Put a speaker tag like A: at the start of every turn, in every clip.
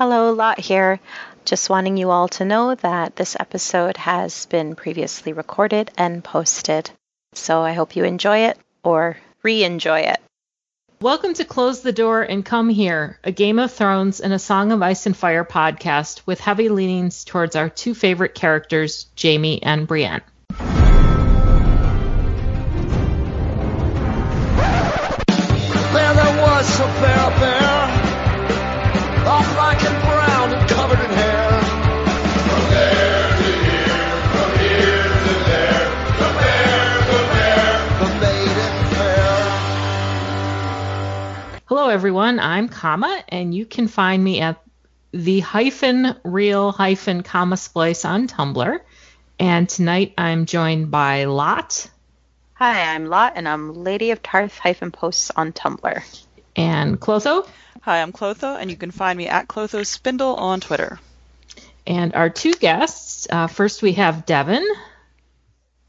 A: Hello, Lot here. Just wanting you all to know that this episode has been previously recorded and posted. So I hope you enjoy it or re enjoy it.
B: Welcome to Close the Door and Come Here, a Game of Thrones and a Song of Ice and Fire podcast with heavy leanings towards our two favorite characters, Jaime and Brienne.
C: There, there was a bear, bear,
B: everyone. I'm Kama, and you can find me at the hyphen real hyphen comma splice on Tumblr. And tonight I'm joined by Lot
A: Hi, I'm Lot, and I'm Lady of Tarth hyphen posts on Tumblr.
B: and Clotho.
D: Hi, I'm Clotho, and you can find me at Clotho Spindle on Twitter.
B: And our two guests. Uh, first, we have Devin.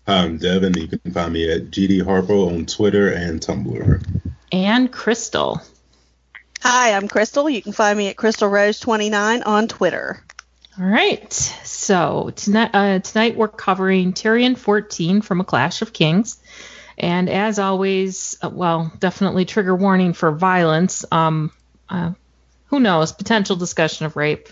E: I'm Devin. You can find me at GD Harpo on Twitter and Tumblr.
B: and Crystal.
F: Hi, I'm Crystal. You can find me at Crystal Rose 29 on Twitter.
B: All right. So tonight, uh, tonight we're covering Tyrion 14 from A Clash of Kings. And as always, uh, well, definitely trigger warning for violence. Um, uh, who knows? Potential discussion of rape.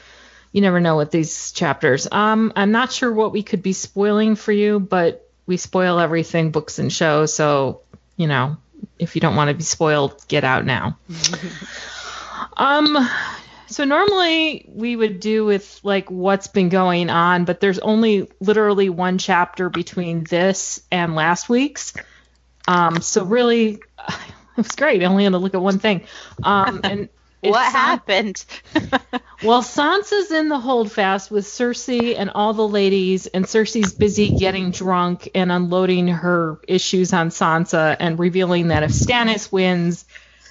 B: You never know with these chapters. Um, I'm not sure what we could be spoiling for you, but we spoil everything, books and shows. So, you know, if you don't want to be spoiled, get out now. um, so normally we would do with like what's been going on, but there's only literally one chapter between this and last week's. Um, so really, it was great. I only had to look at one thing. Um, and
A: What happened?
B: well, Sansa's in the holdfast with Cersei and all the ladies, and Cersei's busy getting drunk and unloading her issues on Sansa and revealing that if Stannis wins,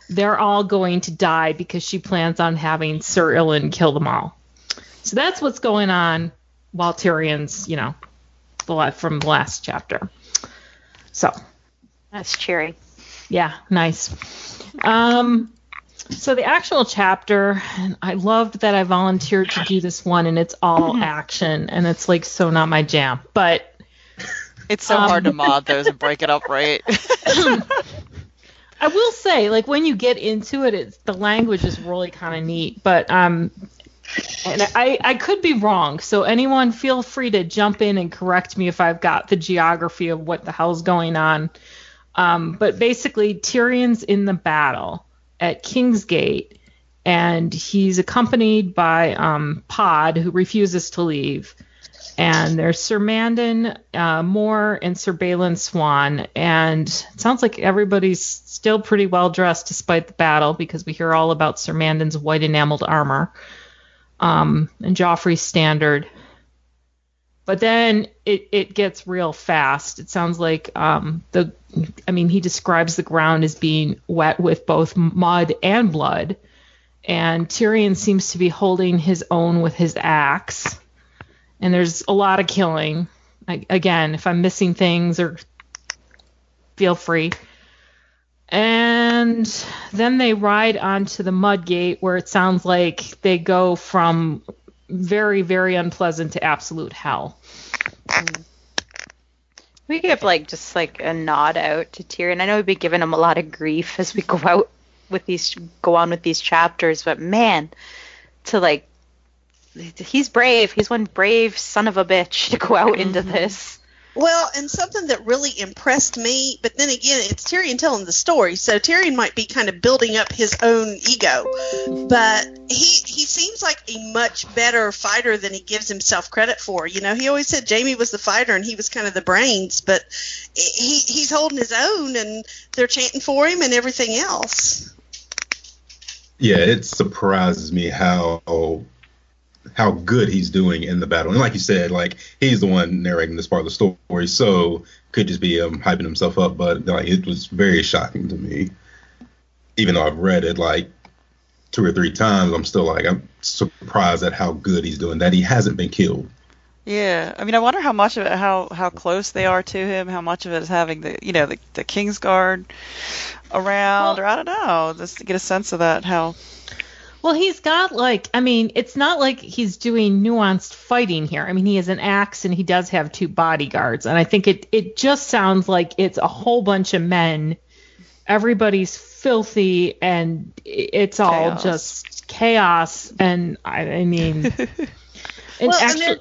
B: they're all going to die because she plans on having Sir Ilyn kill them all. So that's what's going on while Tyrion's, you know, the la- from the last chapter. So
A: That's cheery.
B: yeah, nice. Um, so the actual chapter, and I loved that I volunteered to do this one, and it's all action, and it's like so not my jam. But
D: It's so
B: Um,
D: hard to mod those and break it up right.
B: I will say, like when you get into it, it's the language is really kind of neat. But um, and I I could be wrong, so anyone feel free to jump in and correct me if I've got the geography of what the hell's going on. Um, but basically, Tyrion's in the battle at King's Gate, and he's accompanied by um, Pod, who refuses to leave. And there's Sir Mandon uh, Moore and Sir Balon Swann. And it sounds like everybody's still pretty well dressed despite the battle because we hear all about Sir Mandon's white enameled armor um, and Joffrey's standard. But then it, it gets real fast. It sounds like um, the, I mean, he describes the ground as being wet with both mud and blood. And Tyrion seems to be holding his own with his axe and there's a lot of killing. I, again, if I'm missing things or feel free. And then they ride onto the mud gate where it sounds like they go from very, very unpleasant to absolute hell.
A: We give like just like a nod out to Tyrion. I know we've been giving him a lot of grief as we go out with these go on with these chapters, but man, to like he's brave. He's one brave son of a bitch to go out into mm-hmm. this.
F: Well, and something that really impressed me, but then again, it's Tyrion telling the story, so Tyrion might be kind of building up his own ego, but he he seems like a much better fighter than he gives himself credit for. You know, he always said Jaime was the fighter and he was kind of the brains, but he he's holding his own, and they're chanting for him and everything else.
E: Yeah, it surprises me how how good he's doing in the battle. And like you said, like he's the one narrating this part of the story, so could just be um, hyping himself up. But like it was very shocking to me, even though I've read it like two or three times. I'm still like I'm surprised at how good he's doing. That he hasn't been killed.
D: Yeah, I mean, I wonder how much of it, how how close they are to him, how much of it is having the, you know, the the Kingsguard around, or I don't know, just to get a sense of that. How
B: Well, he's got like, I mean, it's not like he's doing nuanced fighting here. I mean, he has an axe and he does have two bodyguards, and I think it it just sounds like it's a whole bunch of men. Everybody's filthy, and it's all
D: Chaos.
B: just chaos. And I, I mean, and
F: Well, and
B: actually,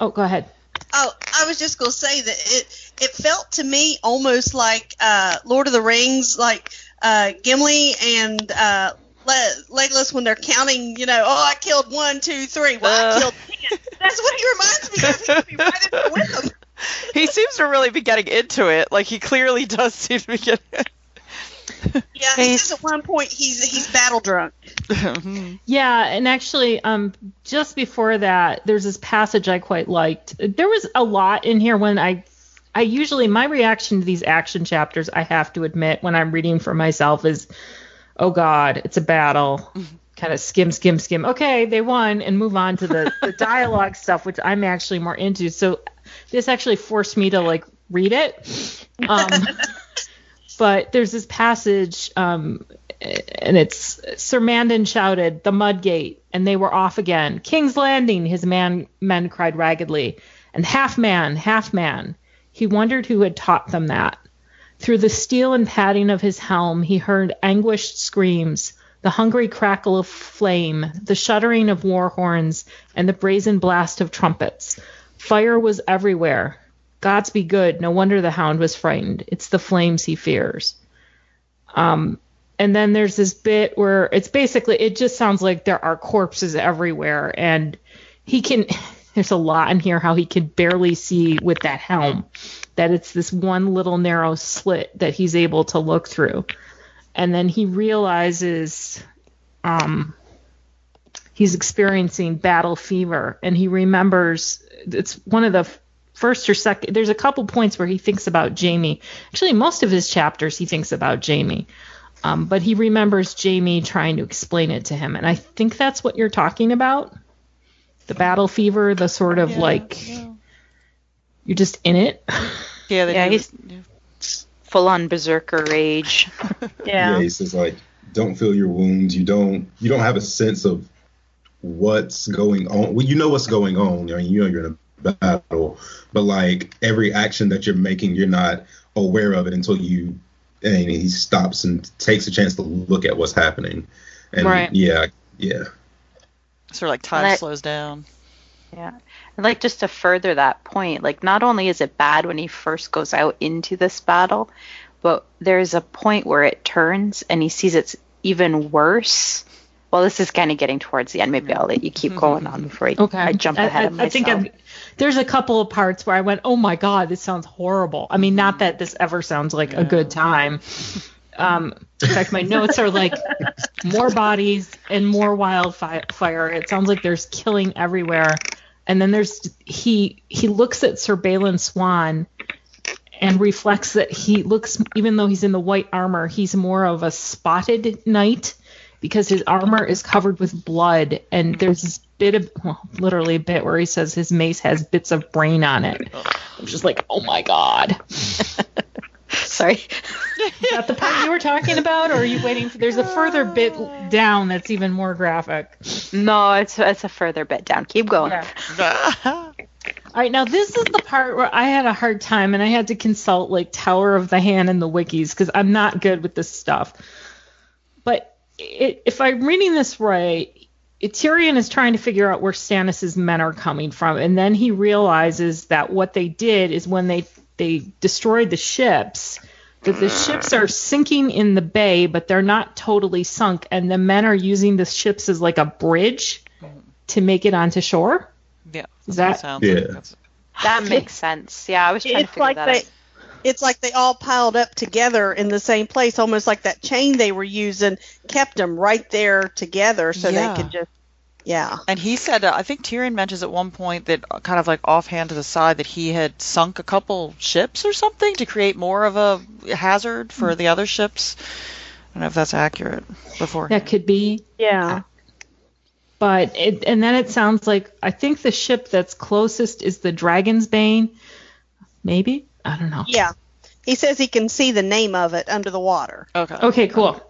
B: oh, go ahead.
F: Oh, I was just gonna say that it it felt to me almost like uh, Lord of the Rings, like uh, Gimli and uh, Legolas when they're counting. You know, oh, I killed one, two, three. Well,
D: Uh.
F: I killed ten. That's what he reminds me of. He'd be right in there with them.
D: he seems to really be getting into it. Like he clearly does seem to be getting.
F: Yeah, he
A: He's-
F: says at one point he's he's battle drunk.
B: Yeah, and actually, um, just before that, there's this passage I quite liked. There was a lot in here when I, I usually my reaction to these action chapters, I have to admit, when I'm reading for myself, is, oh God, it's a battle. Kind of skim, skim, skim. Okay, they won, and move on to the, the dialogue stuff, which I'm actually more into. So this actually forced me to like read it. Um, but there's this passage um, and it's Sir Mandon shouted, "The Mudgate!" and they were off again. King's Landing, his man men cried raggedly, and half man, half man. He wondered who had taught them that. Through the steel and padding of his helm, he heard anguished screams, the hungry crackle of flame, the shuddering of war horns, and the brazen blast of trumpets. Fire was everywhere. Gods be good. No wonder the hound was frightened. It's the flames he fears. Um, and then there's this bit where it's basically it just sounds like there are corpses everywhere and he can there's a lot in here how he can barely see with that helm that it's this one little narrow slit that he's able to look through. And then he realizes um he's experiencing battle fever and he remembers it's one of the first or second there's a couple points where he thinks about Jaime. Actually most of his chapters he thinks about Jaime. Um, but he remembers Jaime trying to explain it to him, and I think that's what you're talking about. The battle fever, the sort of like you're just in it.
D: Yeah, they
A: Yeah,
D: do-
A: he's- Full on berserker rage.
E: Yeah. he says like, don't feel your wounds. You don't. You don't have a sense of what's going on. Well, you know what's going on. I mean, you know you're in a battle, but like every action that you're making, you're not aware of it until you. And he stops and takes a chance to look at what's happening. And
B: Right.
E: yeah, yeah.
D: Sort of like time
A: Let-
D: slows down.
A: Yeah. And like just to further that point, like not only is it bad when he first goes out into this battle, but there's a point where it turns and he sees it's even worse. Well, this is kind of getting towards the end. Maybe I'll let you keep going on before I,
B: Okay,
A: I jump ahead
B: I,
A: of
B: I think I've, there's a couple of parts where I went, "Oh my god, this sounds horrible." I mean, not that this ever sounds like a good time. Um, in fact, my notes are like more bodies and more wildfire. It sounds like there's killing everywhere. And then there's he he looks at Sir Balon Swann and reflects that he looks even though he's in the white armor, he's more of a spotted knight because his armor is covered with blood and there's this bit of well, literally a bit where he says his mace has bits of brain on it. I'm just like, oh my god.
A: Sorry.
B: Is that the part you were talking about, or are you waiting for? There's a further bit down that's even more graphic.
A: No, it's it's a further bit down. Keep going.
B: All right, now this is the part where I had a hard time, and I had to consult like Tower of the Hand and the wikis because I'm not good with this stuff. But it, if I'm reading this right, Tyrion is trying to figure out where Stannis' men are coming from, and then he realizes that what they did is when they they destroyed the ships, that the ships are sinking in the bay, but they're not totally sunk, and the men are using the ships as like a bridge to make it onto shore.
D: yeah,
B: Is that-
D: sounds
E: Yeah.
D: like that's,
A: That makes sense. Yeah, I was trying to
F: It's
A: figure
F: like
A: that
F: they,
A: out.
F: it's like they all piled up together in the same place, almost like that chain they were using kept them right there together, so
D: Yeah.
F: they could just, yeah.
D: And he said, uh, I think Tyrion mentions at one point that uh, kind of like offhand to the side that he had sunk a couple ships or something to create more of a hazard for the other ships. I don't know if that's accurate. Before
B: That could be,
F: Yeah.
B: but it, and then it sounds like I think the ship that's closest is the Dragon's Bane. Maybe I don't know.
F: Yeah. He says he can see the name of it under the water.
D: okay,
B: Okay, cool.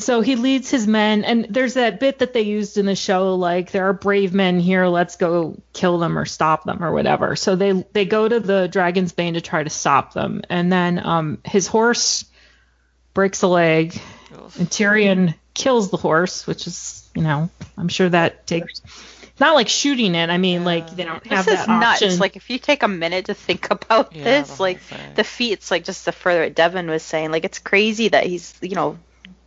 B: So he leads his men, and there's that bit that they used in the show, like there are brave men here, let's go kill them or stop them or whatever. So they they go to the Dragon's Bane to try to stop them, and then um, his horse breaks a leg, and Tyrion kills the horse, which is you know I'm sure that takes not like shooting it. I mean like they don't have
A: This is
B: that
A: nuts. Like if you take a minute to think about
D: Yeah,
A: this,
D: whole
A: like
D: thing.
A: the feats, like just the further Devin was saying, like it's crazy that he's you know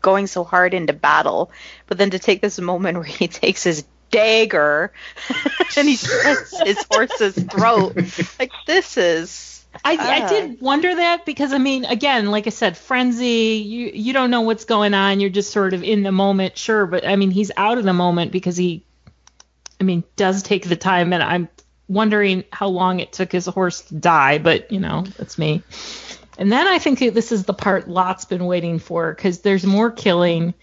A: going so hard into battle, but then to take this moment where he takes his dagger and he slits his horse's throat, like this is
B: I, I
A: Ah.
B: did wonder that because I mean, again, like I said, frenzy. You you don't know what's going on. You're just sort of in the moment, sure. But I mean, he's out of the moment because he, I mean, does take the time, and I'm wondering how long it took his horse to die. But you know, that's me. And then I think this is the part Lot's been waiting for because there's more killing.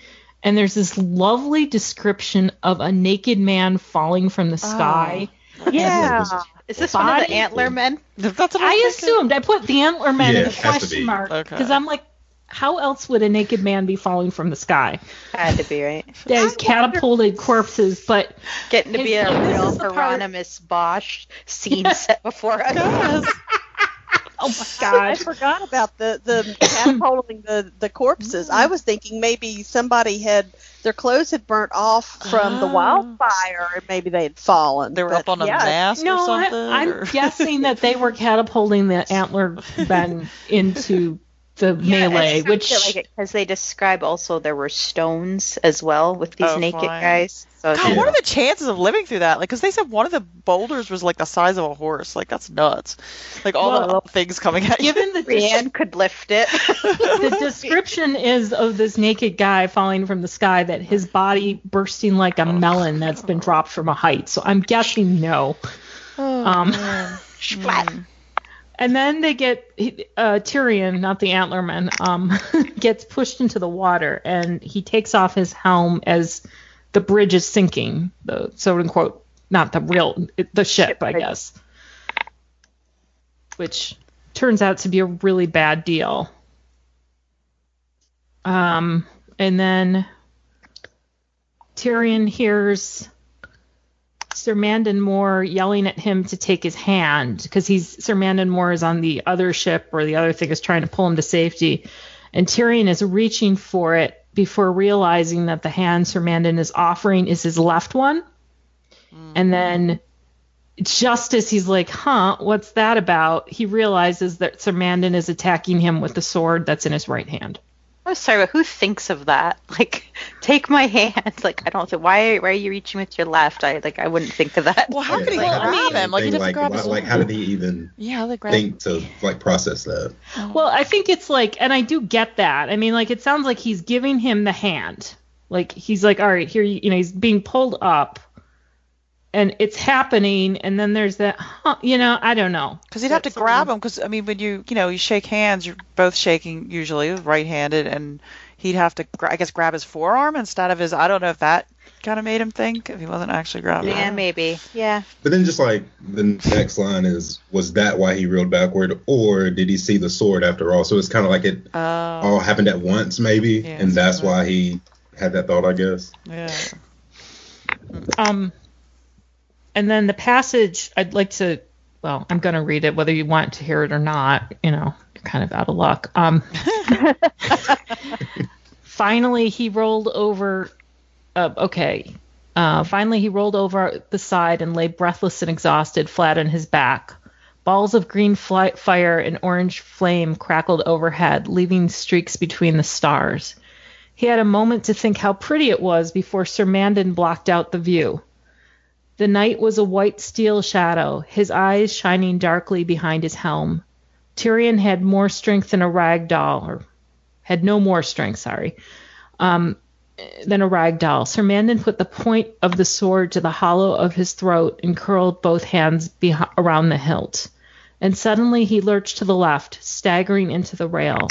B: And there's this lovely description of a naked man falling from the ah. sky.
A: yeah. Is this one of the
B: Body-
A: antler men?
D: That's what
B: I
D: was thinking.
B: assumed I put the antler man
E: Yeah,
B: in a
E: it has to
B: question
E: be.
B: mark
D: Okay.
B: because I'm like, how else would a naked man be falling from the sky?
A: Had to be right.
B: There's catapulted corpses, but
A: Getting to be a real
B: is the part-
A: Hieronymus Bosch scene set before us.
B: Oh my
F: gosh.
B: I
F: forgot about the the catapulting the the corpses. I was thinking maybe somebody had their clothes had burnt off from the
D: Ah.
F: wildfire, and maybe they had fallen.
D: They were
F: But
D: up on a
F: yeah,
D: mast or something.
B: I,
D: or-
B: I'm guessing that they were catapulting the antler men into the melee, which
A: because they describe also there were stones as well with these
D: Oh,
A: naked
D: fine.
A: guys. So
D: God,
A: it's-
D: what are the chances of living through that? Like, because they said one of the boulders was like the size of a horse. Like, that's nuts. Like all
B: Well,
D: the things coming at you.
B: given the
A: Brienne could lift it.
B: the description is of this naked guy falling from the sky that his body bursting like a melon that's been dropped from a height. So I'm guessing no. Oh, um,
A: Splat.
B: And then they get uh, Tyrion, not the Antlerman, um, gets pushed into the water, and he takes off his helm as the bridge is sinking. The so unquote, not the real, the ship, I guess, which turns out to be a really bad deal. Um, and then Tyrion hears Sir Mandon Moore yelling at him to take his hand because he's Sir Mandon Moore is on the other ship or the other thing is trying to pull him to safety, and Tyrion is reaching for it before realizing that the hand Sir Mandon is offering is his left one, mm-hmm. and then just as he's like, "Huh, what's that about?" he realizes that Sir Mandon is attacking him with the sword that's in his right hand.
A: I'm sorry, but who thinks of that? Like, take my hand. Like, I don't think. Why? Why are you reaching with your left? I like. I wouldn't think of that.
D: Well, how
E: Yeah,
D: could he
E: like,
D: grab
E: how did
D: him? Like, he'd have
E: like,
D: grab
E: why-
D: his
E: like, how did he even
D: Yeah, they grab
E: think to like process that?
B: Well, I think it's like, and I do get that. I mean, like, it sounds like he's giving him the hand. Like, he's like, all right, here, you, you know, he's being pulled up, and it's happening, and then there's that, huh, you know, I don't know.
D: Because he'd have to
B: That's
D: grab him. Because I mean, when you you know you shake hands, you're both shaking usually right-handed, and he'd have to I guess grab his forearm instead of his. I don't know if that kind of made him think if he wasn't actually grabbing.
A: Yeah,
D: him.
A: maybe. Yeah.
E: But then just like the next line is, was that why he reeled backward, or did he see the sword after all? So it's kind of like it
D: Oh,
E: all happened at once, maybe,
D: Yeah,
E: and that's
D: something.
E: why he had that thought, I guess.
D: yeah.
B: Um, and then the passage, I'd like to, well, I'm going to read it, whether you want to hear it or not. You know, you're kind of out of luck. Um, finally, he rolled over. Uh, okay. Uh, finally, he rolled over the side and lay breathless and exhausted, flat on his back. Balls of green fli- fire and orange flame crackled overhead, leaving streaks between the stars. He had a moment to think how pretty it was before Sir Mandon blocked out the view. The night was a white steel shadow, his eyes shining darkly behind his helm. Tyrion had more strength than a rag doll, or had no more strength, sorry, um, than a rag doll. Sir Mandon put the point of the sword to the hollow of his throat and curled both hands around the hilt. And suddenly he lurched to the left, staggering into the rail.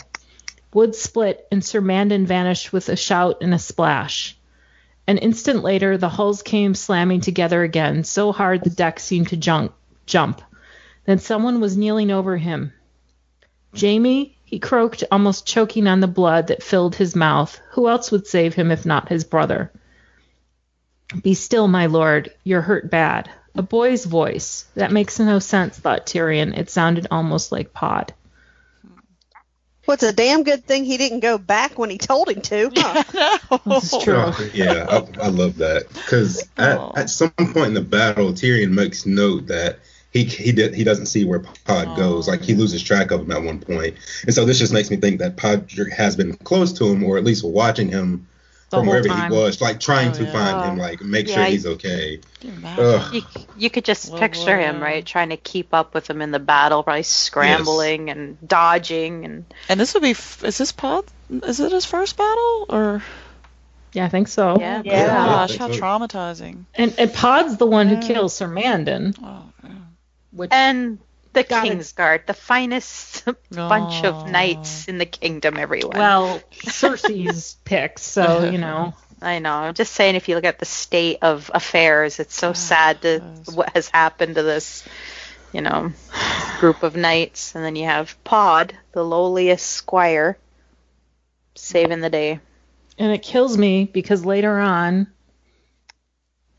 B: Wood split, and Sir Mandon vanished with a shout and a splash. An instant later, the hulls came slamming together again, so hard the deck seemed to jump. jump. Then someone was kneeling over him. Jaime, He croaked, almost choking on the blood that filled his mouth. Who else would save him if not his brother? Be still, my lord. You're hurt bad. A boy's voice. That makes no sense, thought Tyrion. It sounded almost like Pod.
F: Well, it's a damn good thing he didn't go back when he told him to. Huh?
B: This is true.
E: Oh, yeah, I, I love that because
D: Oh.
E: at, at some point in the battle, Tyrion makes note that he he did he doesn't see where Pod goes. Like he loses track of him at one point, and so this just makes me think that Pod has been close to him, or at least watching him
B: The
E: from wherever
B: time.
E: he was, like trying
D: Oh,
E: to
D: yeah.
E: find him, like make sure
A: Yeah,
E: he's okay.
D: You.
A: You, you could just
D: Well,
A: picture
D: well,
A: him, right? Trying to keep up with him in the battle, probably scrambling and dodging and
D: And this would be is this Pod? Is it his first battle or?
B: Yeah, I think so.
A: Yeah.
E: Yeah.
D: Gosh, how
E: so.
D: traumatizing.
B: And, and Pod's the one
D: Yeah.
B: who kills Sir Mandon,
D: Oh, yeah.
B: Which
A: and the
B: Got it.
A: Kingsguard, the finest bunch
D: Oh.
A: of knights in the kingdom. Everyone.
B: well, Cersei's pick, so you know.
A: I know. I'm just saying, if you look at the state of affairs, it's so ah, sad to what has happened to this, you know, group of knights, and then you have Pod, the lowliest squire, saving the day.
B: And it kills me because later on,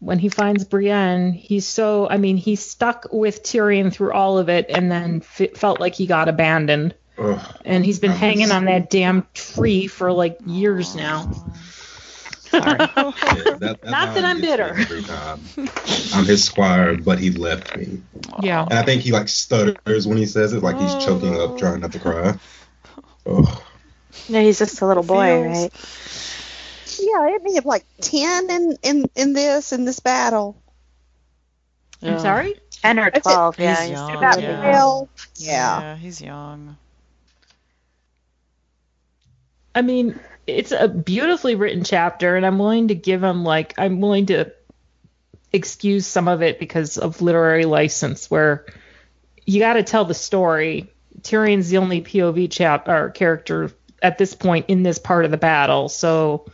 B: when he finds Brienne, he's so, I mean, he's stuck with Tyrion through all of it and then f- felt like he got abandoned.
E: Ugh.
B: And he's been hanging on that damn tree for like years now. Sorry.
E: Yeah, that, that
B: Not that I'm bitter.
E: I'm his squire, but he left me.
B: Yeah.
E: And I think he like stutters when he says it, like he's oh. choking up, trying not to cry. Ugh.
A: No, he's just a little boy,
D: Feels-
A: right?
F: Yeah, isn't he have like ten in, in in this in this battle?
B: I'm sorry?
A: Ten or
F: That's it.
A: twelve, yeah.
D: He's
A: he's
D: young,
F: About
D: yeah.
F: twelve. Yeah.
D: Yeah, he's young.
B: I mean, it's a beautifully written chapter, and I'm willing to give him like I'm willing to excuse some of it because of literary license, where you got to tell the story. Tyrion's the only POV chap or character at this point in this part of the battle, so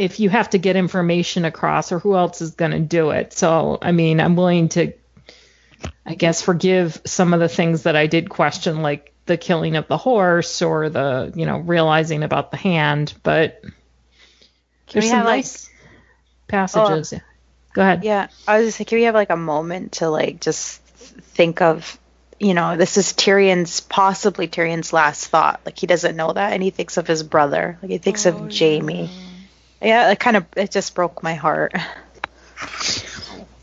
B: if you have to get information across, or who else is going to do it? So, I mean, I'm willing to, I guess, forgive some of the things that I did question, like the killing of the horse or the, you know, realizing about the hand. But there's
A: we
B: some
A: have, like-
B: nice passages. Oh. Go ahead.
A: Yeah, I was just like, can we have like a moment to like just think of, you know, this is Tyrion's possibly Tyrion's last thought. Like he doesn't know that, and he thinks of his brother. Like he thinks
D: Oh,
A: of Jaime. Yeah, it kind of it just broke my heart.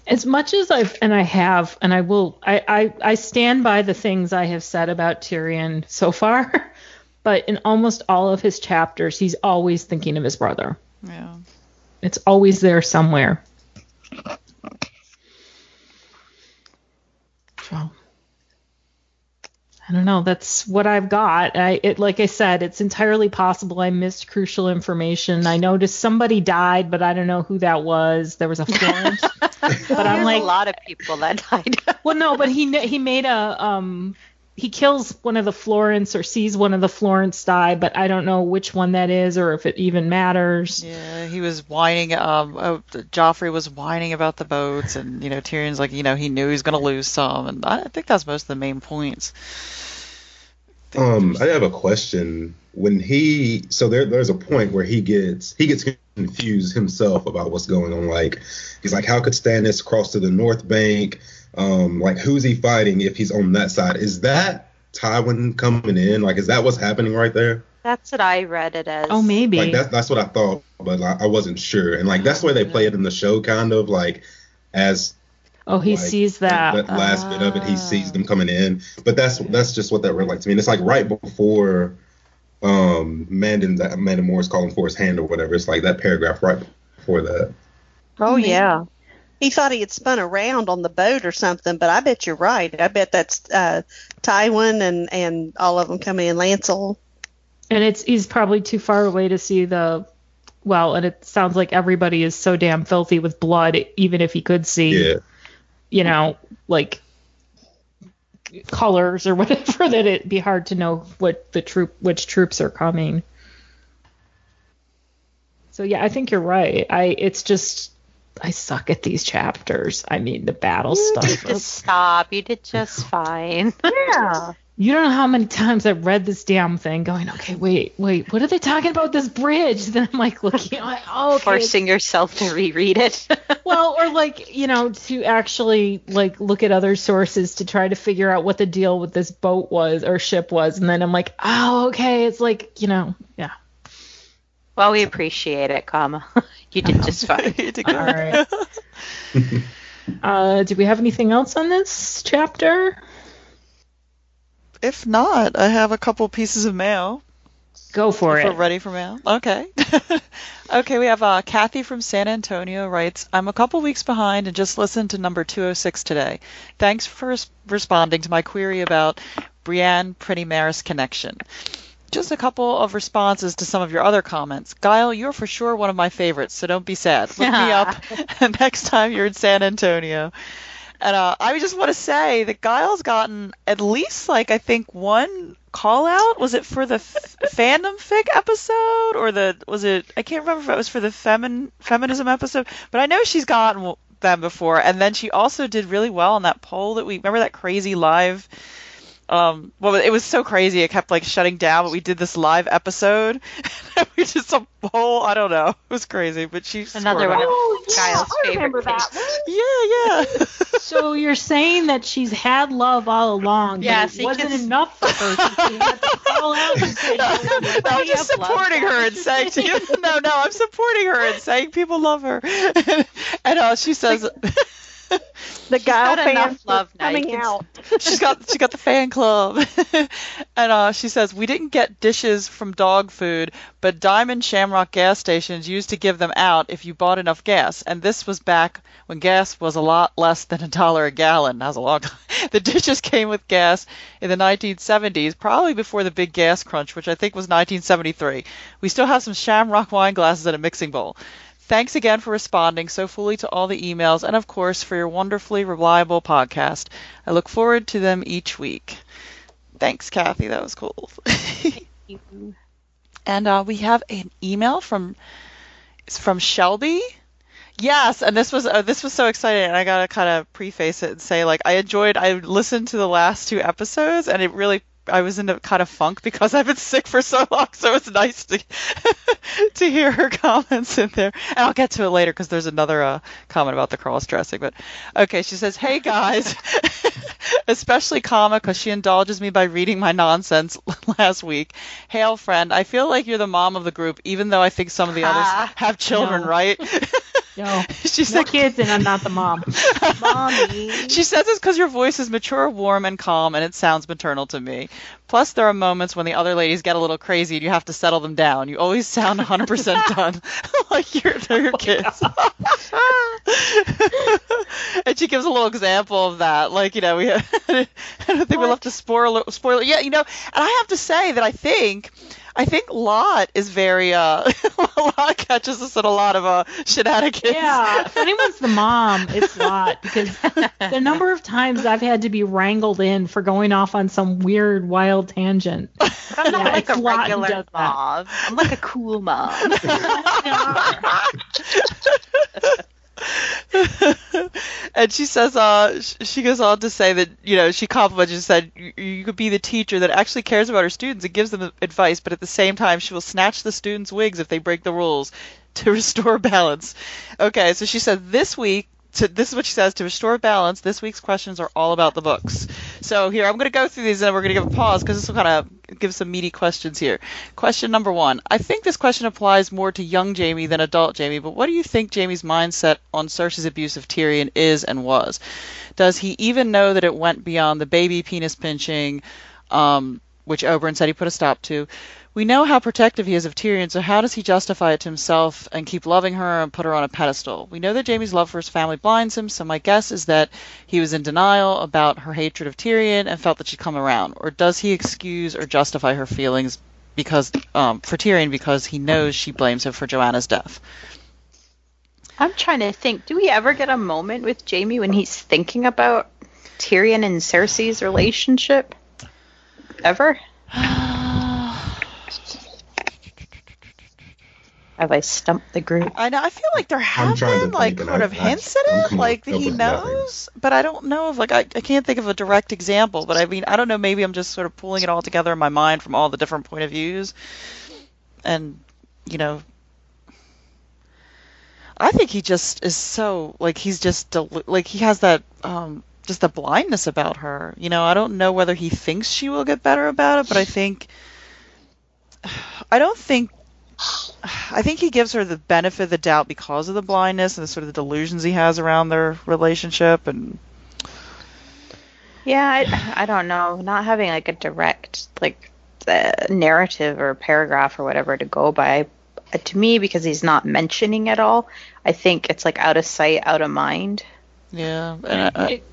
B: as much as I've and I have and I will I, I I stand by the things I have said about Tyrion so far, but in almost all of his chapters he's always thinking of his brother.
D: Yeah.
B: It's always there somewhere. So I don't know. That's what I've got. I it like I said, it's entirely possible I missed crucial information. I noticed somebody died, but I don't know who that was. There was a Florence.
A: but
B: I'm like-
A: a lot of people that died.
B: well, no, but he he made a um he kills one of the Florents or sees one of the Florents die, but I don't know which one that is or if it even matters.
D: Yeah, he was whining. Um, oh, Joffrey was whining about the boats, and you know Tyrion's like, you know, he knew he was going to lose some, and I think that's most of the main points.
E: Um, I have a question. When he so there there's a point where he gets he gets confused himself about what's going on. Like he's like, how could Stannis cross to the North Bank? Um, like who's he fighting if he's on that side? Is that Tywin coming in? Like is that what's happening right there?
A: That's what I read it as.
B: Oh, maybe.
E: Like that's that's what I thought, but I, I wasn't sure. And like that's the way they play it in the show, kind of like as
B: oh, he
E: like,
B: sees that.
E: that last bit of it, he sees them coming in. But that's that's just what that read like to me. And it's like right before um Mandon that Mandon Moore's calling for his hand or whatever. It's like that paragraph right before that.
A: Oh yeah.
F: He thought he had spun around on the boat or something, but I bet you're right. I bet that's uh, Tywin and, and all of them coming in. Lancel.
B: and it's he's probably too far away to see the well, and it sounds like everybody is so damn filthy with blood, even if he could see,
E: Yeah.
B: you know, like colors or whatever, that it'd be hard to know what the troop, which troops are coming. So yeah, I think you're right. I it's just I suck at these chapters. I mean, the battle
A: You
B: stuff.
A: did just stop. You did just fine.
F: Yeah.
B: you don't know how many times I've read this damn thing, going, okay, wait, wait, what are they talking about this bridge? Then I'm like looking, I'm like, oh, okay.
A: Forcing yourself to reread it.
B: well, or like you know, to actually like look at other sources to try to figure out what the deal with this boat was or ship was, and then I'm like, oh, okay, it's like you know, yeah.
A: Well, we appreciate it, comma. you did just fine.
D: You did good.
B: All right. Uh, do we have anything else on this chapter?
D: If not, I have a couple pieces of mail.
B: Go for
D: If
B: it.
D: we're ready for mail. Okay. okay, we have uh, Kathy from San Antonio writes, I'm a couple weeks behind and just listened to number 206 today. Thanks for res- responding to my query about Brienne Pretty Meris connection. Just a couple of responses to some of your other comments. Guile, you're for sure one of my favorites, so don't be sad. Look me up next time you're in San Antonio. And uh, I just want to say that Guile's gotten at least like I think one call out. Was it for the f- fandom fic episode or the was it? I can't remember if it was for the femin feminism episode, but I know she's gotten them before. And then she also did really well on that poll that we remember that crazy live. Um, well, it was so crazy it kept like shutting down, but we did this live episode. we just a whole I don't know, it was crazy, but she
A: Another
D: scored
A: one of
B: Oh, yeah,
A: Giles'
B: I remember
A: favorite
B: that
A: things.
D: Yeah, yeah.
B: So you're saying that she's had love all along,
A: Yeah,
B: it wasn't
A: 'cause-
B: enough for her. So she to call out and say,
D: no, I'm just supporting her and saying to you, no, no, I'm supporting her and saying people love her. and uh, she says,
G: The
A: got
G: fans
A: love
G: are
A: now, you
G: coming out.
D: she's got she got the fan club, and uh, she says we didn't get dishes from dog food, but Diamond Shamrock gas stations used to give them out if you bought enough gas, and this was back when gas was a lot less than a dollar a gallon. That was a long. The dishes came with gas in the 1970s, probably before the big gas crunch, which I think was 1973. We still have some Shamrock wine glasses and a mixing bowl. Thanks again for responding so fully to all the emails and, of course, for your wonderfully reliable podcast. I look forward to them each week. Thanks, Kathy. That was cool. and uh, we have an email from from Shelby. Yes, and this was uh, this was so exciting, and I gotta kind of preface it and say like I enjoyed. I listened to the last two episodes, and it really I was in a kind of funk because I've been sick for so long, so it's nice to to hear her comments in there. And I'll get to it later because there's another uh, comment about the cross dressing. But okay, she says, "Hey guys." Especially Kama because she indulges me by reading my nonsense last week. Hail, friend. I feel like you're the mom of the group, even though I think some of the others
A: Ah.
D: have children,
B: No.
D: right?
B: No,
D: She's
B: no
D: like,
B: kids, and I'm not the mom.
A: Mommy.
D: she says it's because your voice is mature, warm, and calm, and it sounds maternal to me. Plus, there are moments when the other ladies get a little crazy and you have to settle them down. You always sound 100% done, like you're, they're your oh kids. and she gives a little example of that. Like, you know, we I don't think we'll have to spoil spoil. Yeah, you know, and I have to say that I think. I think Lot is very uh Lot catches us in a lot of uh shenanigans.
B: Yeah, if anyone's the mom, it's Lot because the number of times I've had to be wrangled in for going off on some weird, wild tangent.
A: I'm not
B: Yeah,
A: like a
B: it's
A: regular
B: does that.
A: mom. I'm like a cool mom.
D: and she says, uh, she goes on to say that, you know, she compliments and said you, you could be the teacher that actually cares about her students and gives them advice, but at the same time, she will snatch the students' wigs if they break the rules to restore balance. Okay, so she said this week, to, this is what she says to restore balance. This week's questions are all about the books. So here, I'm going to go through these and we're going to give a pause because this will kind of give some meaty questions here. Question number one. I think this question applies more to young Jaime than adult Jaime, but what do you think Jaime's mindset on Cersei's abuse of Tyrion is and was? Does he even know that it went beyond the baby penis pinching, um, which Oberyn said he put a stop to? We know how protective he is of Tyrion, so how does he justify it to himself and keep loving her and put her on a pedestal? We know that Jaime's love for his family blinds him, so my guess is that he was in denial about her hatred of Tyrion and felt that she'd come around. Or does he excuse or justify her feelings because um, for Tyrion because he knows she blames him for Joanna's death?
A: I'm trying to think. Do we ever get a moment with Jaime when he's thinking about Tyrion and Cersei's relationship? Ever? Have I stumped the group?
D: I know. I feel like there have been like sort of hints at it, like that he
E: with nothing.
D: knows, but I don't know if like I, I can't think of a direct example. But I mean, I don't know. Maybe I'm just sort of pulling it all together in my mind from all the different point of views, and you know, I think he just is so like he's just del- like he has that um just the blindness about her. You know, I don't know whether he thinks she will get better about it, but I think I don't think I think he gives her the benefit of the doubt because of the blindness and the sort of the delusions he has around their relationship and
A: Yeah, I, I don't know. Not having like a direct like uh, narrative or paragraph or whatever to go by, uh, to me, because he's not mentioning it all, I think it's like out of sight, out of mind.
D: yeah, and I,
B: It,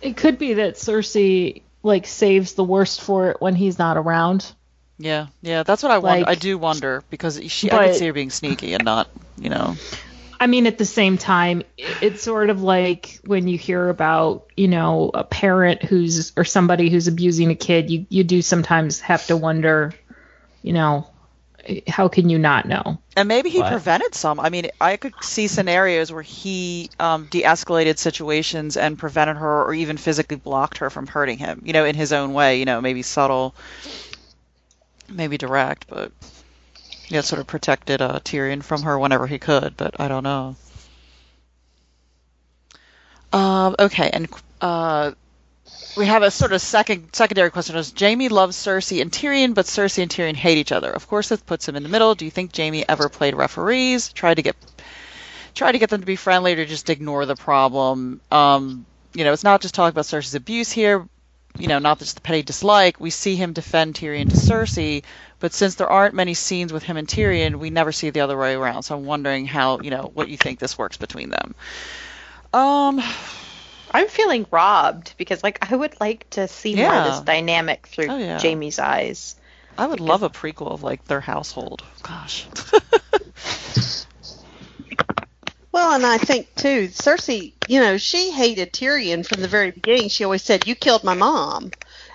B: it could be that Cersei like saves the worst for it when he's not around.
D: Yeah, yeah. That's what I wonder. I do wonder because she, I
B: But-
D: could see her being sneaky and not, you know.
B: I mean, at the same time, it's sort of like when you hear about, you know, a parent who's or somebody who's abusing a kid, you you do sometimes have to wonder, you know, how can you not know?
D: And maybe he
B: What?
D: prevented some. I mean, I could see scenarios where he um, de-escalated situations and prevented her, or even physically blocked her from hurting him. You know, in his own way. You know, maybe subtle, maybe direct, but yeah, sort of protected uh, Tyrion from her whenever he could. But I don't know. Um, okay, and uh, we have a sort of second secondary question is Jaime loves Cersei and Tyrion, but Cersei and Tyrion hate each other. Of course, this puts him in the middle. Do you think Jaime ever played referees, tried to get tried to get them to be friendly, or just ignore the problem? Um, you know, it's not just talking about Cersei's abuse here. You know, not just the petty dislike. We see him defend Tyrion to Cersei, but since there aren't many scenes with him and Tyrion, we never see the other way around. So I'm wondering how, you know, what you think this works between them. Um,
A: I'm feeling robbed because like I would like to see more of this dynamic through
D: Oh, yeah.
A: Jaime's eyes.
D: I would love a prequel of like their household. Gosh.
F: Well, and I think too, Cersei, you know, she hated Tyrion from the very beginning. She always said, "You killed my mom,"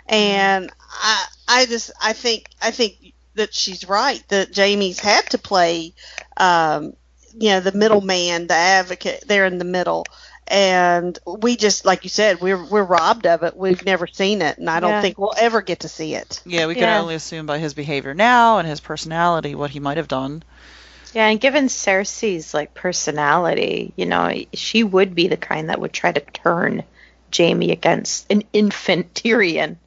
F: and I, I just, I think, I think that she's right that Jaime's had to play, um, you know, the middleman, the advocate there in the middle, and we just, like you said, we're we're robbed of it. We've never seen it, and I don't
A: Yeah.
F: think we'll ever get to see it.
D: Yeah, we can
A: Yeah.
D: only assume by his behavior now and his personality what he might have done.
A: Yeah, and given Cersei's like personality, you know, she would be the kind that would try to turn Jaime against an infant Tyrion.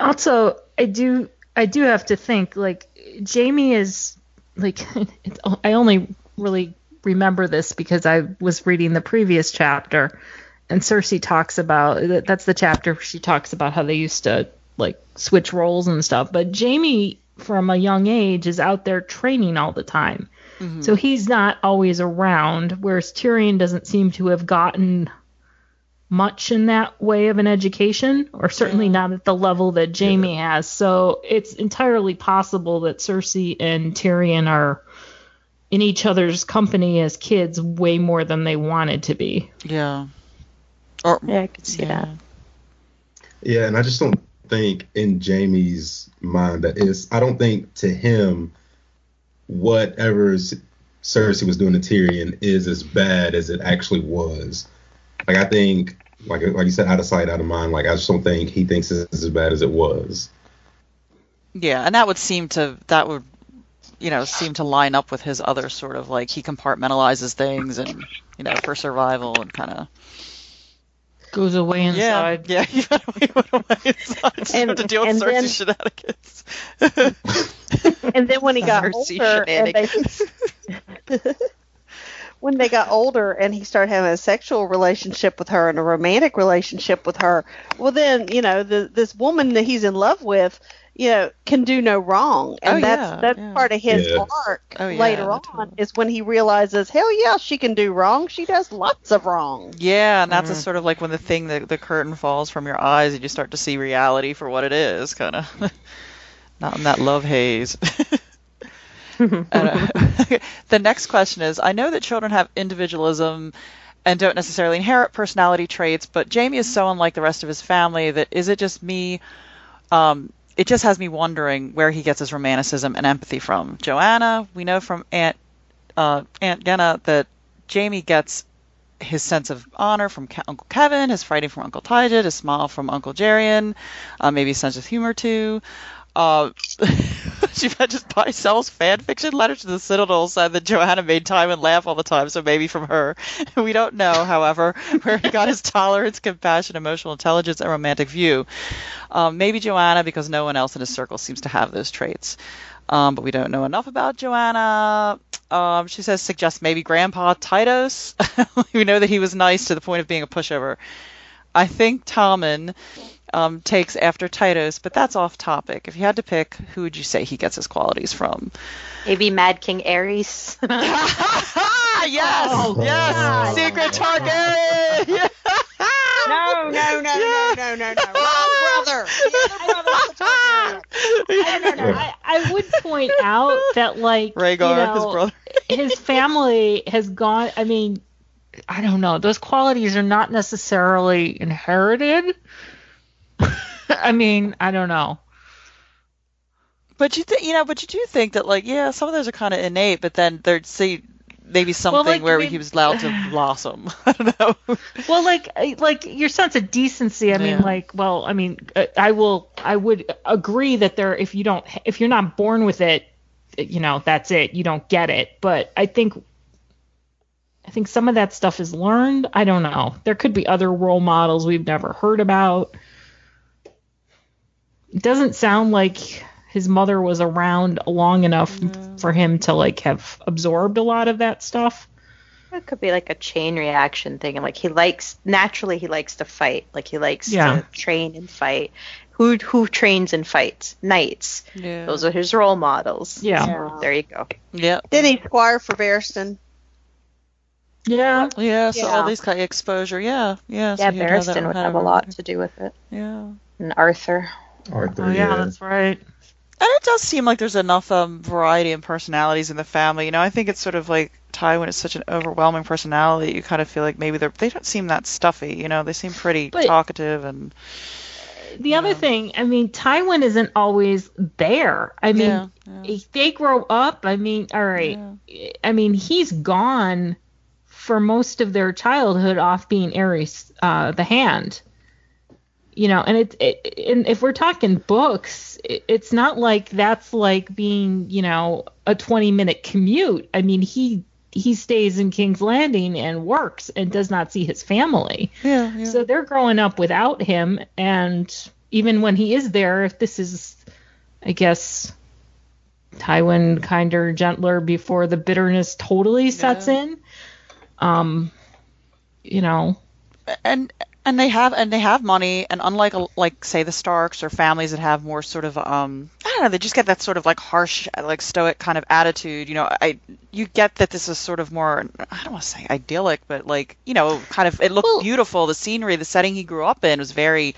B: Also, I do I do have to think like Jaime is like I only really remember this because I was reading the previous chapter and Cersei talks about that's the chapter she talks about how they used to like switch roles and stuff but Jaime from a young age is out there training all the time. Mm-hmm. So he's not always around whereas Tyrion doesn't seem to have gotten much in that way of an education, or certainly not at the level that Jaime has. So it's entirely possible that Cersei and Tyrion are in each other's company as kids way more than they wanted to be.
D: Yeah. Or
A: Yeah, I could see
D: yeah.
A: that.
E: Yeah, and I just don't think in Jaime's mind that is. I don't think to him, whatever Cersei was doing to Tyrion is as bad as it actually was. Like I think, like like you said, out of sight, out of mind. Like I just don't think he thinks it's as bad as it was.
D: Yeah, and that would seem to that would you know seem to line up with his other sort of like he compartmentalizes things and you know for survival and kind of
B: Goes away inside.
D: yeah yeah, he went away, went away inside
F: And-
D: to deal with
F: and then-
D: shenanigans.
F: And then when he got
A: Cersei
F: older, and they, when they got older and he started having a sexual relationship with her and a romantic relationship with her, well then, you know, the, this woman that he's in love with, you know, can do no wrong. And
D: Oh,
F: that's
D: yeah,
F: that's
D: yeah.
F: part of his
E: Yeah.
F: arc
D: Oh, yeah,
F: later on
D: totally.
F: is when he realizes, hell yeah, she can do wrong. She does lots of wrong.
D: Yeah, and that's a sort of like when the thing the, the curtain falls from your eyes and you start to see reality for what it is, kind of. Not in that love haze. And, uh, the next question is I know that children have individualism and don't necessarily inherit personality traits, but Jaime is so unlike the rest of his family that is it just me? Um, it just has me wondering where he gets his romanticism and empathy from. Joanna, we know from Aunt uh, Aunt Genna that Jaime gets his sense of honor from Ke- Uncle Kevan, his fighting from Uncle Tygett, his smile from Uncle Gerion, uh, maybe a sense of humor too. Uh, she just by sells fan fiction letters to the Citadel said that Joanna made Tywin laugh all the time, so maybe from her. We don't know, however, where he got his tolerance, compassion, emotional intelligence, and romantic view. Um, maybe Joanna, because no one else in his circle seems to have those traits. Um, but we don't know enough about Joanna. Um, she says suggests maybe Grandpa Tytos. we know that he was nice to the point of being a pushover. I think Tommen um, takes after Tytos, but that's off topic. If you had to pick, who would you say he gets his qualities from?
A: Maybe Mad King Aerys.
D: yes,
B: Oh,
D: yes,
B: God.
D: Secret Targaryen. Yeah.
F: No, no, no, no, no, no, no. Wrong brother. The other brother's the Targaryen.
B: I don't know. I, I would point out that like
D: Rhaegar,
B: you know,
D: his brother.
B: his family has gone. I mean, I don't know. Those qualities are not necessarily inherited. I mean, I don't know.
D: But you think, you know, but you do think that, like, yeah, some of those are kind of innate, but then there'd see maybe something
B: like,
D: where
B: mean-
D: he was allowed to blossom. I don't know.
B: Well, like like your sense of decency. I mean,
D: Yeah.
B: like, well, I mean, uh, I will, I would agree that there, if you don't, if you're not born with it, you know, that's it. You don't get it. But I think, I think some of that stuff is learned. I don't know. There could be other role models we've never heard about. It doesn't sound like his mother was around long enough for him to like have absorbed a lot of that stuff.
A: It could be like a chain reaction thing, and like he likes naturally he likes to fight, like he likes
B: Yeah.
A: to train and fight. Who who trains and fights? Knights.
D: Yeah.
A: Those are his role models.
B: Yeah.
A: So, there you go.
D: Yeah.
F: Then he's Squire for Barristan.
B: Yeah.
D: Yeah. So all these kind of exposure. Yeah. Yeah. so
A: yeah,
D: he'd have
A: Barristan would have a lot to do with it,
D: Yeah.
A: and Arthur.
E: Arthur,
B: Oh yeah,
E: yeah.
B: that's right.
D: And it does seem like there's enough um, variety and personalities in the family. You know, I think it's sort of like Tywin is such an overwhelming personality. You kind of feel like maybe they're they don't seem that stuffy. You know, they seem pretty
B: But-
D: talkative and
B: The other thing, I mean, Tywin isn't always there. I mean,
D: Yeah, yeah.
B: if they grow up. I mean, all right. I mean, he's gone for most of their childhood off being Aerys, uh, the Hand. You know, and it, it and if we're talking books, it, it's not like that's like being, you know, a 20 minute commute. I mean, he he stays in King's Landing and works and does not see his family.
D: yeah, yeah.
B: So they're growing up without him, and even when he is there, if this is, I guess, Tywin kinder, gentler before the bitterness totally sets in, um, you know,
D: and and they have and they have money and unlike like say the Starks or families that have more sort of um I don't know they just get that sort of like harsh like stoic kind of attitude you know I you get that this is sort of more I don't want to say idyllic but like you know kind of it looked
B: Well-
D: beautiful. The scenery the setting he grew up in was very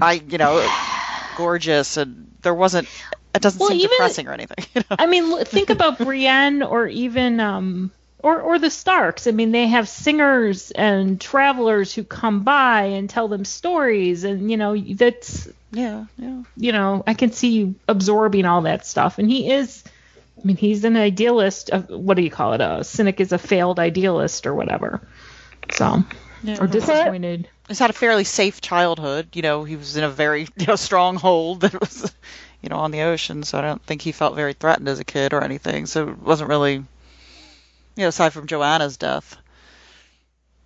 D: I you know gorgeous and there wasn't it doesn't
B: Well,
D: seem
B: even-
D: depressing or anything you know?
B: I mean, think about Brienne or even um or or the Starks. I mean, they have singers and travelers who come by and tell them stories, and you know that's
D: yeah yeah
B: you know, I can see you absorbing all that stuff. And he is, I mean, he's an idealist. Of, what do you call it? A cynic is a failed idealist or whatever. So,
D: yeah
B: or disappointed.
D: he's had a fairly safe childhood. You know, he was in a very you know stronghold that was you know on the ocean, so I don't think he felt very threatened as a kid or anything. So it wasn't really you know aside from Joanna's death,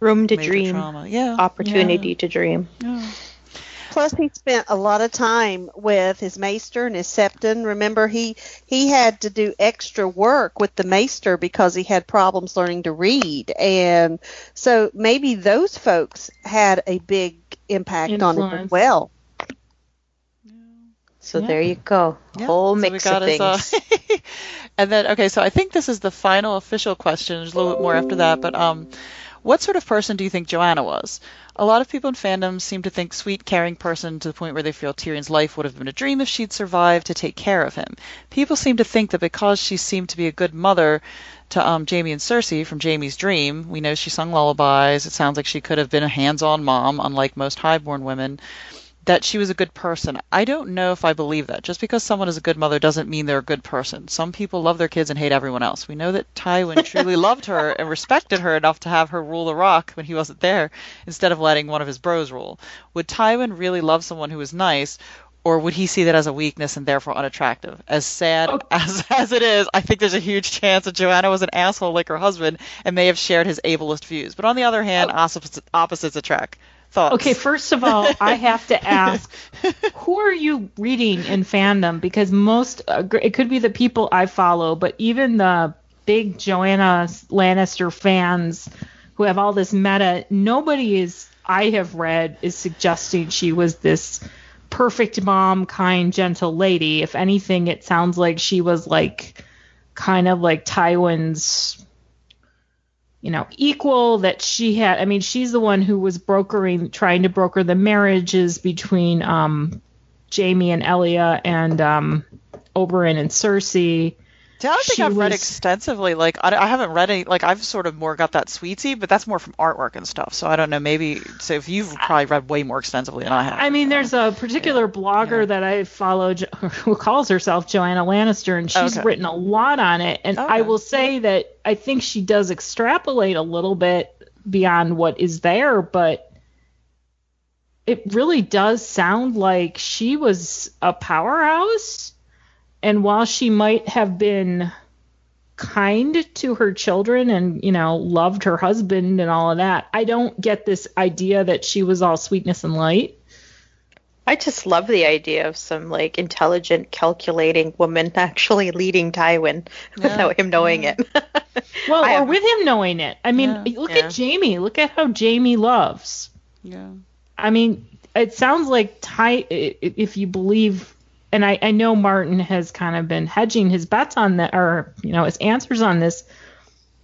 A: Room to
D: major
A: dream.
D: trauma. Yeah,
A: Opportunity to dream.
D: Yeah.
F: Plus, he spent a lot of time with his maester and his septon. Remember, he he had to do extra work with the maester because he had problems learning to read, and so maybe those folks had a big impact on him as well.
A: So
B: Yeah.
A: there you go.
D: Yeah,
A: Whole mix
D: got
A: of things.
D: and then okay, so I think this is the final official question. There's a little bit more after that, but um, what sort of person do you think Joanna was? A lot of people in fandom seem to think sweet, caring person to the point where they feel Tyrion's life would have been a dream if she'd survived to take care of him. People seem to think that because she seemed to be a good mother to um, Jaime and Cersei from Jaime's dream, we know she sung lullabies. It sounds like she could have been a hands-on mom, unlike most highborn women that she was a good person. I don't know if I believe that. Just because someone is a good mother doesn't mean they're a good person. Some people love their kids and hate everyone else. We know that Tywin truly loved her and respected her enough to have her rule the rock when he wasn't there instead of letting one of his bros rule. Would Tywin really love someone who was nice? Or would he see that as a weakness and therefore unattractive? As sad
B: Okay. Oh.
D: as, as it is, I think there's a huge chance that Joanna was an asshole like her husband and may have shared his ableist views. But on the other hand, oh. opposites, opposites attract. Thoughts?
B: Okay, first of all, I have to ask, who are you reading in fandom? Because most, uh, it could be the people I follow, but even the big Joanna Lannister fans who have all this meta, nobody is, I have read, is suggesting she was this perfect mom, kind, gentle lady. If anything, it sounds like she was like, kind of like Tywin's you know, equal that she had. I mean, she's the one who was brokering, trying to broker the marriages between um, Jaime and Elia and um, Oberyn and Cersei.
D: See, I don't think
B: she
D: I've read extensively. Like, I, I haven't read any. Like, I've sort of more got that sweetie, but that's more from artwork and stuff. So I don't know. Maybe so. If you've probably read way more extensively than I have.
B: I mean, there's a particular blogger
D: Yeah.
B: that I follow Jo- who calls herself Joanna Lannister, and she's
D: Okay.
B: written a lot on it. And I will say that I think she does extrapolate a little bit beyond what is there, but it really does sound like she was a powerhouse. And while she might have been kind to her children and, you know, loved her husband and all of that, I don't get this idea that she was all sweetness and light.
A: I just love the idea of some like intelligent, calculating woman actually leading Tywin without him knowing it.
B: Well,
A: I
B: or
A: have-
B: with him knowing it. I mean,
D: Yeah.
B: look
A: Yeah.
B: at Jaime. Look at how Jaime loves.
D: yeah.
B: I mean, it sounds like Ty. i- i- If you believe, and I, I know Martin has kind of been hedging his bets on that, or you know, his answers on this,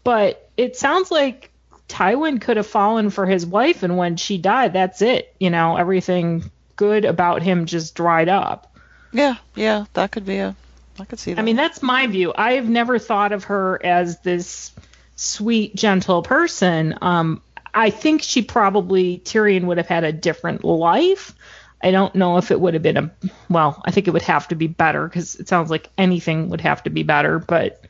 B: but it sounds like Tywin could have fallen for his wife, and when she died, that's it. You know, everything good about him just dried up.
D: Yeah. Yeah. That could be a. I could see that.
B: I mean, that's my view. I've never thought of her as this sweet, gentle person. Um, I think she probably Tyrion would have had a different life. I don't know if it would have been a well. I think it would have to be better because it sounds like anything would have to be better. But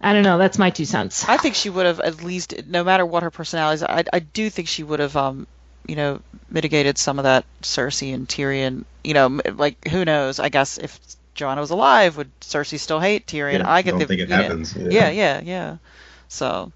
B: I don't know. That's my two cents.
D: I think she would have at least, no matter what her personality is, I, I do think she would have, um, you know, mitigated some of that Cersei and Tyrion. You know, like who knows? I guess if Joanna was alive, would Cersei still hate Tyrion?
E: Yeah,
D: I get
E: don't
D: the,
E: think it
D: you know-
E: happens, yeah.
D: Yeah, yeah, yeah. So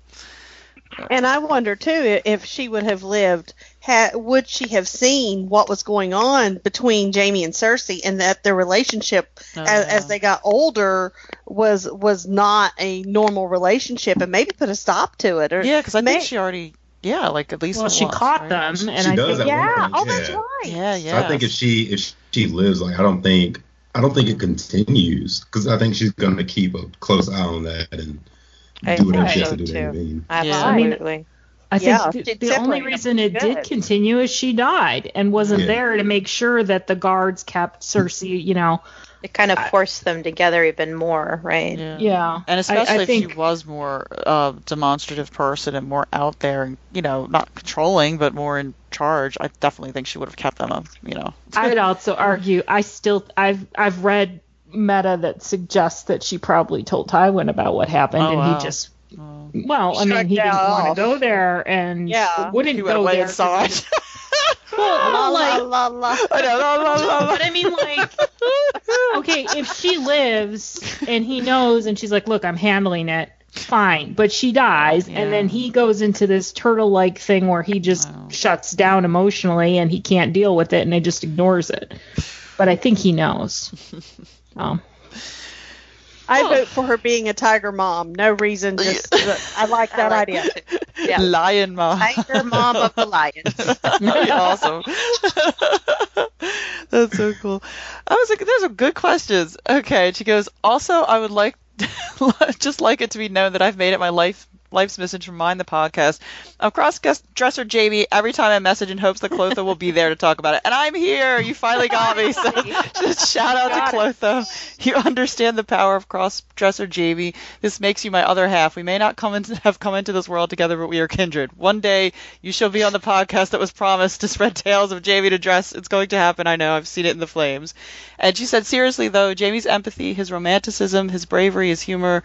F: And I wonder too i- if she would have lived, ha- would she have seen what was going on between Jaime and Cersei, and that their relationship
D: Oh,
F: as,
D: yeah.
F: as they got older was was not a normal relationship, and maybe put a stop to it. Or
D: yeah, because I
F: may-
D: think she already, yeah, like at least
B: Well, she
D: once,
B: caught
D: right?
B: them, and
E: She
B: I
E: does
B: think
E: at one
F: yeah.
E: point,
F: Oh, that's right.
D: Yeah, yeah.
E: So
D: yeah.
E: I think if she if she lives, like I don't think I don't think it continues because I think she's gonna keep a close eye on that and
A: I
E: do whatever she has to do.
A: too.
E: I mean,
A: Absolutely.
B: I think
F: Yeah,
B: the,
F: she'd
B: the only reason it did continue is she died and wasn't
E: Yeah.
B: there to make sure that the guards kept Cersei. You know,
A: It kind of forced them together even more, right?
D: yeah.
B: yeah.
D: And especially
B: I, I
D: if
B: think
D: she was more uh, demonstrative person and more out there, and you know, not controlling, but more in charge, I definitely think she would have kept them up. You know,
B: I would also argue. I still I've I've read meta that suggests that she probably told Tywin about what happened,
D: Oh,
B: and
D: wow.
B: he just well, I mean, he didn't
F: that
B: want to go there, and
F: Yeah.
B: wouldn't
D: he
B: go
D: away
B: there.
D: and saw it.
B: Well, like,
F: la, la, la.
B: but I mean, like, okay, if she lives and he knows, and she's like, "Look, I'm handling it." Fine, but she dies,
D: Yeah.
B: and then he goes into this turtle-like thing where he just
D: Wow.
B: shuts down emotionally, and he can't deal with it, and he just ignores it. But I think he knows. Um,
F: I oh. vote for her being a tiger mom. No reason, just uh, I like that
A: I like
F: idea.
A: Yeah.
D: Lion mom.
A: Tiger mom of the lions.
D: That'd be awesome. That's so cool. I was like, there's some good questions. Okay, she goes, also, I would like, just like it to be known that I've made it my life Life's Message from Mind the podcast. I'm cross dresser Jaime every time I message in hopes that Clotho will be there to talk about it. And I'm here. You finally got me. So just shout out to Clotho. You understand the power of cross dresser Jaime. This makes you my other half. We may not come into, have come into this world together, but we are kindred. One day you shall be on the podcast that was promised to spread tales of Jaime to dress. It's going to happen. I know. I've seen it in the flames. And she said, seriously though, Jaime's empathy, his romanticism, his bravery, his humor,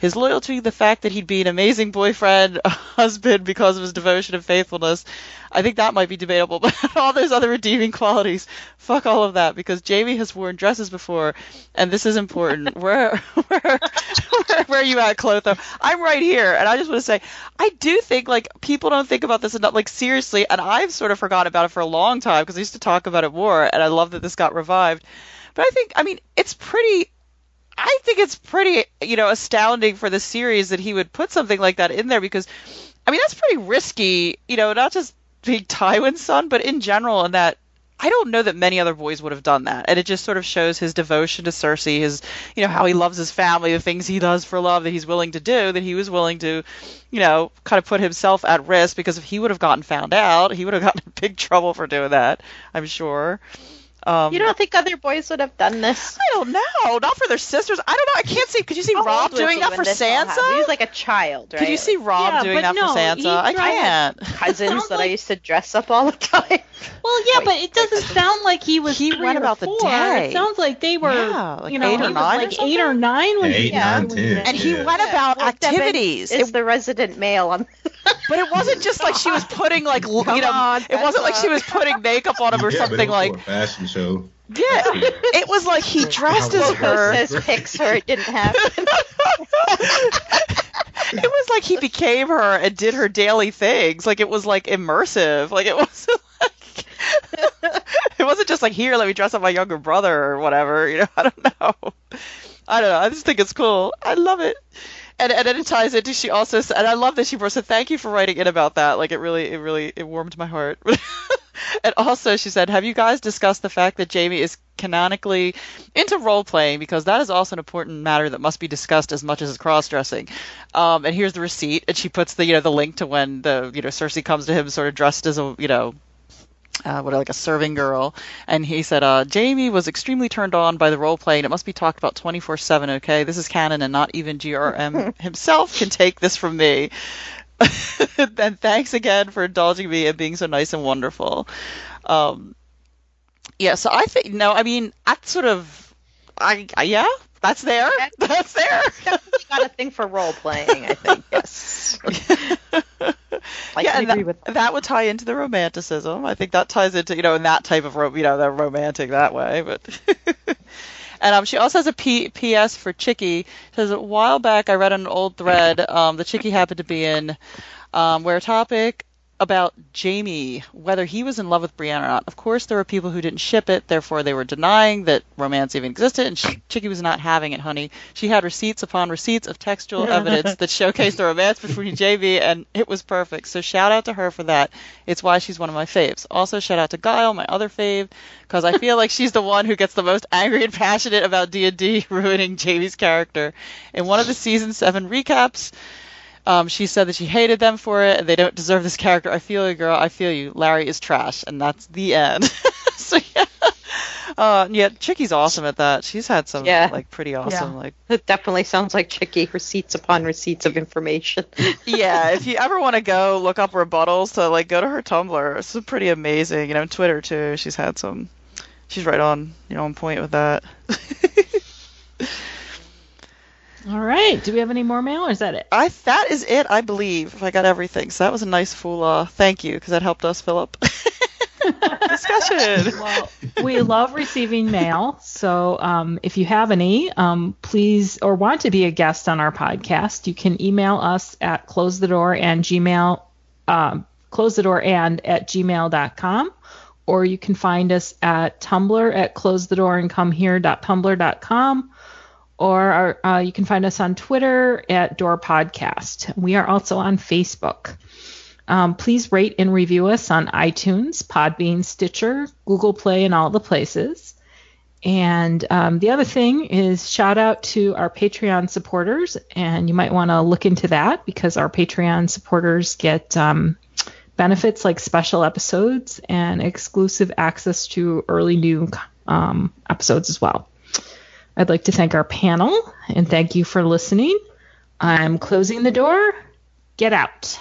D: his loyalty, the fact that he'd be an amazing boyfriend, husband because of his devotion and faithfulness. I think that might be debatable, but all those other redeeming qualities, fuck all of that because Jaime has worn dresses before, and this is important. where, where, where, where are you at, Clotho? I'm right here, and I just want to say, I do think like people don't think about this enough, like seriously, and I've sort of forgotten about it for a long time because I used to talk about it more, and I love that this got revived. But I think, I mean, it's pretty I think it's pretty, you know, astounding for the series that he would put something like that in there because, I mean, that's pretty risky, you know, not just being Tywin's son, but in general, in that I don't know that many other boys would have done that. And it just sort of shows his devotion to Cersei, his, you know, how he loves his family, the things he does for love that he's willing to do, that he was willing to, you know, kind of put himself at risk because if he would have gotten found out, he would have gotten in big trouble for doing that, I'm sure. Um,
A: You don't think other boys would have done this?
D: I don't know. Not for their sisters. I don't know. I can't see. Could you see
A: How Robb
D: doing that for
A: this? He
D: Sansa?
A: was like a child, right?
D: Could you see Robb
B: Yeah,
D: doing that
B: no,
D: for Sansa? I can't.
A: cousins
B: Sounds
A: that I used to dress up all the time?
B: Well, yeah,
A: Wait,
B: but it doesn't sound like he was
D: He
B: three
D: went
B: or
D: about the
B: four.
D: day.
B: It sounds like they were,
D: Yeah, like
B: you know,
D: eight or
B: he was
D: nine or
B: like eight or nine when
E: Eight,
B: he
E: nine,
B: when
E: ten.
D: And he
E: Yeah.
D: went about
A: Well,
D: activities.
A: It's
D: It-
A: the resident male on?
D: but it wasn't just like she was putting like you know, it wasn't like she was putting makeup on him or something
E: it was
D: like
E: for a fashion show.
D: yeah. It was like he dressed as her.
A: says pics her. It didn't happen.
D: it was like he became her and did her daily things. Like it was like immersive. Like it wasn't like it wasn't just like here, let me dress up my younger brother or whatever. You know, I don't know. I don't know. I just think it's cool. I love it. And, and then it ties into she also and I love that she brought so thank you for writing in about that like it really it really it warmed my heart and also she said have you guys discussed the fact that Jaime is canonically into role playing because that is also an important matter that must be discussed as much as cross dressing um, and here's the receipt and she puts the you know the link to when the you know Cersei comes to him sort of dressed as a you know uh, what like a serving girl, and he said, uh, "Jaime was extremely turned on by the role playing. It must be talked about 24/7. Okay, this is canon, and not even GRM himself can take this from me." and thanks again for indulging me and being so nice and wonderful. Um, yeah, so I think no, I mean, that's sort of, I, I yeah, that's there, that's there.
A: Got a thing for role playing. I think yes. I
D: yeah, and
A: agree
D: that,
A: with
D: that would tie into the romanticism. I think that ties into you know in that type of ro- you know they're romantic that way. But and um, she also has a P- P.S. for Chicky. It says a while back I read an old thread um, that Chicky happened to be in, um, where topic about Jaime, whether he was in love with Brienne or not. Of course, there were people who didn't ship it, therefore they were denying that romance even existed, and she, Chicky was not having it, honey. She had receipts upon receipts of textual evidence that showcased the romance between JB, and it was perfect. So shout out to her for that. It's why she's one of my faves. Also, shout out to Guile, my other fave, because I feel like she's the one who gets the most angry and passionate about D&D ruining Jaime's character. In one of the season seven recaps, um, she said that she hated them for it and they don't deserve this character. I feel you, girl. I feel you. Larry is trash, and that's the end. so yeah, uh, yeah, Chicky's awesome at that. She's had some
A: Yeah.
D: like pretty awesome like
A: It definitely sounds like Chicky. Receipts upon receipts of information.
D: yeah. If you ever want to go look up rebuttals to like go to her Tumblr. It's pretty amazing. You know, Twitter too. She's had some. She's right on you know on point with that.
B: All right. Do we have any more mail, or is that it?
D: I that is it. I believe I got everything. So that was a nice full. Uh, thank you because that helped us fill up discussion.
B: Well, we love receiving mail. So um, if you have any, um, please or want to be a guest on our podcast, you can email us at close the door and gmail um, close the door and at gmail.com or you can find us at tumblr at close the door and come here.tumblr.com or uh, you can find us on twitter at door podcast we are also on facebook um, please rate and review us on iTunes, Podbean, Stitcher, Google Play, and all the places. And um, the other thing is shout out to our Patreon supporters, and you might want to look into that because our Patreon supporters get um, benefits like special episodes and exclusive access to early new um, episodes as well. I'd like to thank our panel and thank you for listening. I'm closing the door. Get out.